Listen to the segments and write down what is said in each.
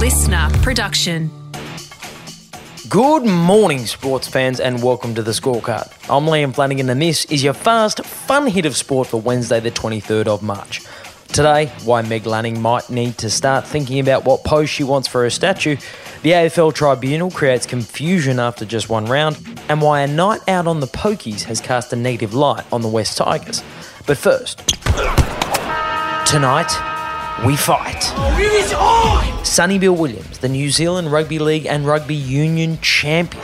listener production. Good morning, sports fans, and welcome to the scorecard. I'm Liam Flanagan, and this is your fast, fun hit of sport for Wednesday, the 23rd of March. Today, why Meg Lanning might need to start thinking about what pose she wants for her statue, the AFL Tribunal creates confusion after just one round, and why a night out on the Pokies has cast a negative light on the Wests Tigers. But first, tonight, we fight. Sonny Bill Williams, the New Zealand Rugby League and Rugby Union champion,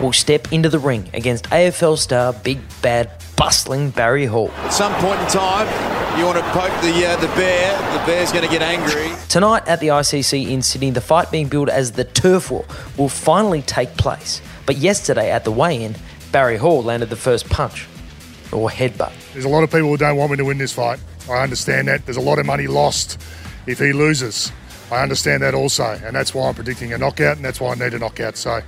will step into the ring against AFL star Big Bad Bustling Barry Hall. At some point in time, you want to poke the uh, the bear. The bear's going to get angry. Tonight at the ICC in Sydney, the fight being billed as the Turf War will finally take place. But yesterday at the weigh-in, Barry Hall landed the first punch, or headbutt. There's a lot of people who don't want me to win this fight. I understand that. There's a lot of money lost if he loses. I understand that also, and that's why I'm predicting a knockout, and that's why I need a knockout. So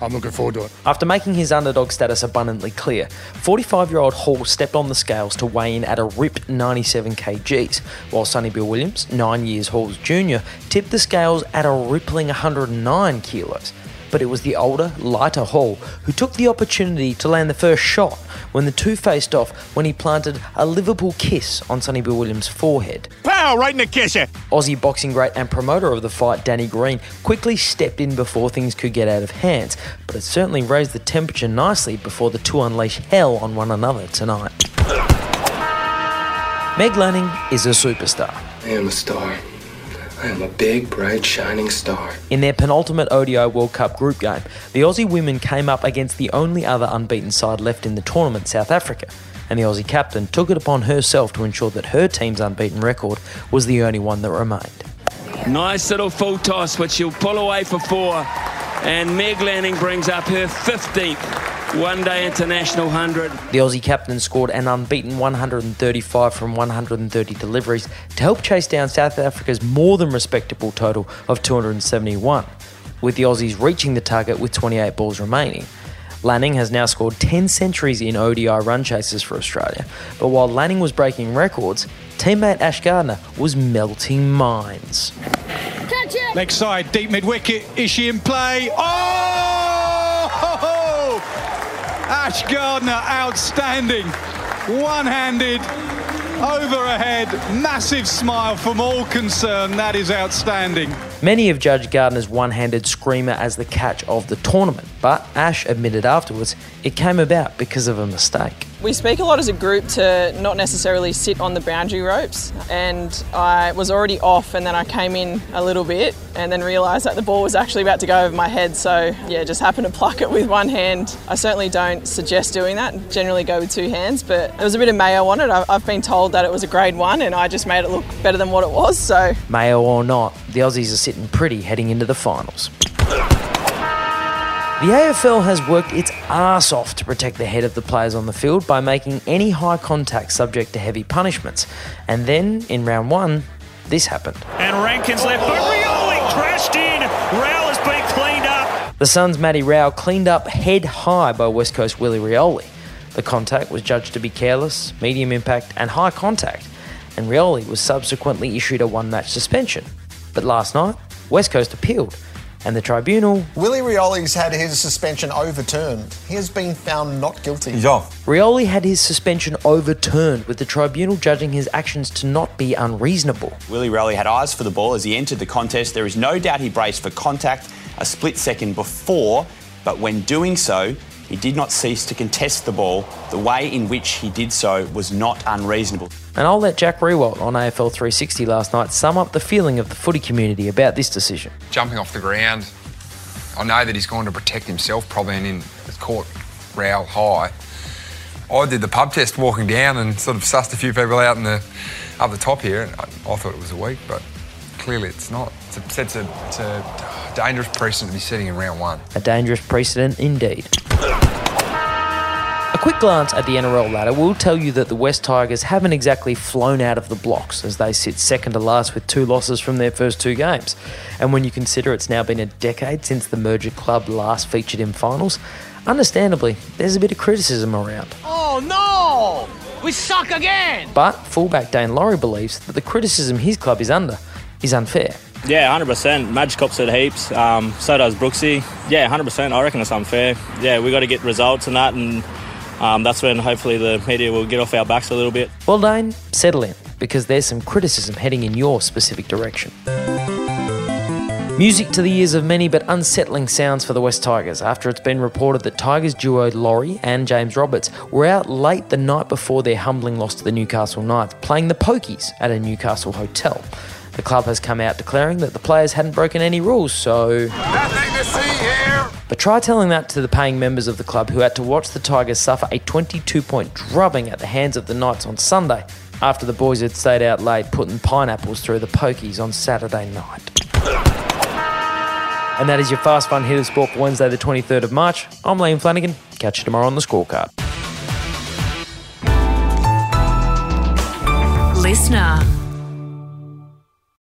I'm looking forward to it. After making his underdog status abundantly clear, 45 year old Hall stepped on the scales to weigh in at a ripped 97 kgs, while Sonny Bill Williams, nine years Hall's junior, tipped the scales at a rippling 109 kilos. But it was the older, lighter Hall who took the opportunity to land the first shot when the two faced off when he planted a Liverpool kiss on Sonny Bill Williams' forehead. Pow, right in the kisser. Aussie boxing great and promoter of the fight, Danny Green, quickly stepped in before things could get out of hand, but it certainly raised the temperature nicely before the two unleash hell on one another tonight. Meg Lanning is a superstar. I am a star. I am a big, bright, shining star. In their penultimate ODI World Cup group game, the Aussie women came up against the only other unbeaten side left in the tournament, South Africa, and the Aussie captain took it upon herself to ensure that her team's unbeaten record was the only one that remained. Nice little full toss, which she'll pull away for four. And Meg Lanning brings up her 15th one day international 100. The Aussie captain scored an unbeaten 135 from 130 deliveries to help chase down South Africa's more than respectable total of 271, with the Aussies reaching the target with 28 balls remaining. Lanning has now scored 10 centuries in ODI run chases for Australia, but while Lanning was breaking records, teammate Ash Gardner was melting minds. Catch it! Leg side, deep mid wicket. Is she in play? Oh! Ash Gardner, outstanding. One handed, over her head. Massive smile from all concerned. That is outstanding. Many have judged Gardner's one handed screamer as the catch of the tournament, but Ash admitted afterwards it came about because of a mistake. We speak a lot as a group to not necessarily sit on the boundary ropes, and I was already off, and then I came in a little bit, and then realised that the ball was actually about to go over my head. So yeah, just happened to pluck it with one hand. I certainly don't suggest doing that. Generally go with two hands, but there was a bit of mayo on it. I've been told that it was a grade one, and I just made it look better than what it was. So Mayo or not, the Aussies are sitting pretty heading into the finals. The AFL has worked its arse off to protect the head of the players on the field by making any high contact subject to heavy punishments. And then, in round one, this happened. And Rankine's left, but Rioli crashed in. Rowell has been cleaned up. The Suns' Matty Rowell cleaned up head high by West Coast Willie Rioli. The contact was judged to be careless, medium impact, and high contact, and Rioli was subsequently issued a one match suspension. But last night, West Coast appealed, and the tribunal, Willie Rioli's had his suspension overturned. He has been found not guilty. He's off. Rioli had his suspension overturned, with the tribunal judging his actions to not be unreasonable. Willie Rioli had eyes for the ball as he entered the contest. There is no doubt he braced for contact a split second before, but when doing so, he did not cease to contest the ball. The way in which he did so was not unreasonable. And I'll let Jack Riewoldt on AFL 360 last night sum up the feeling of the footy community about this decision. jumping off the ground. I know that he's going to protect himself probably and in it's caught Rowell high. I did the pub test walking down and sort of sussed a few people out in the up the top here. And I, I thought it was a week, but clearly it's not. It's a, it's a, it's a dangerous precedent to be setting in round one. A dangerous precedent indeed. A quick glance at the NRL ladder will tell you that the Wests Tigers haven't exactly flown out of the blocks as they sit second to last with two losses from their first two games. And when you consider it's now been a decade since the merger club last featured in finals, understandably, there's a bit of criticism around. Oh no! We suck again! But fullback Daine Laurie believes that the criticism his club is under is unfair. Yeah, 100%. Madge cops it heaps. Um, so does Brooksy. Yeah, 100%. I reckon it's unfair. Yeah, we got to get results and that, and um, that's when hopefully the media will get off our backs a little bit. Well, Daine, settle in because there's some criticism heading in your specific direction. Music to the ears of many, but unsettling sounds for the Wests Tigers after it's been reported that Tigers duo Laurie and James Roberts were out late the night before their humbling loss to the Newcastle Knights, playing the Pokies at a Newcastle hotel. The club has come out declaring that the players hadn't broken any rules, so. Nothing to see here! But try telling that to the paying members of the club who had to watch the Tigers suffer a 22 point drubbing at the hands of the Knights on Sunday after the boys had stayed out late putting pineapples through the pokies on Saturday night. And that is your Fast Fun Hit of Sport for Wednesday, the 23rd of March. I'm Liam Flanagan. Catch you tomorrow on the scorecard. Listener.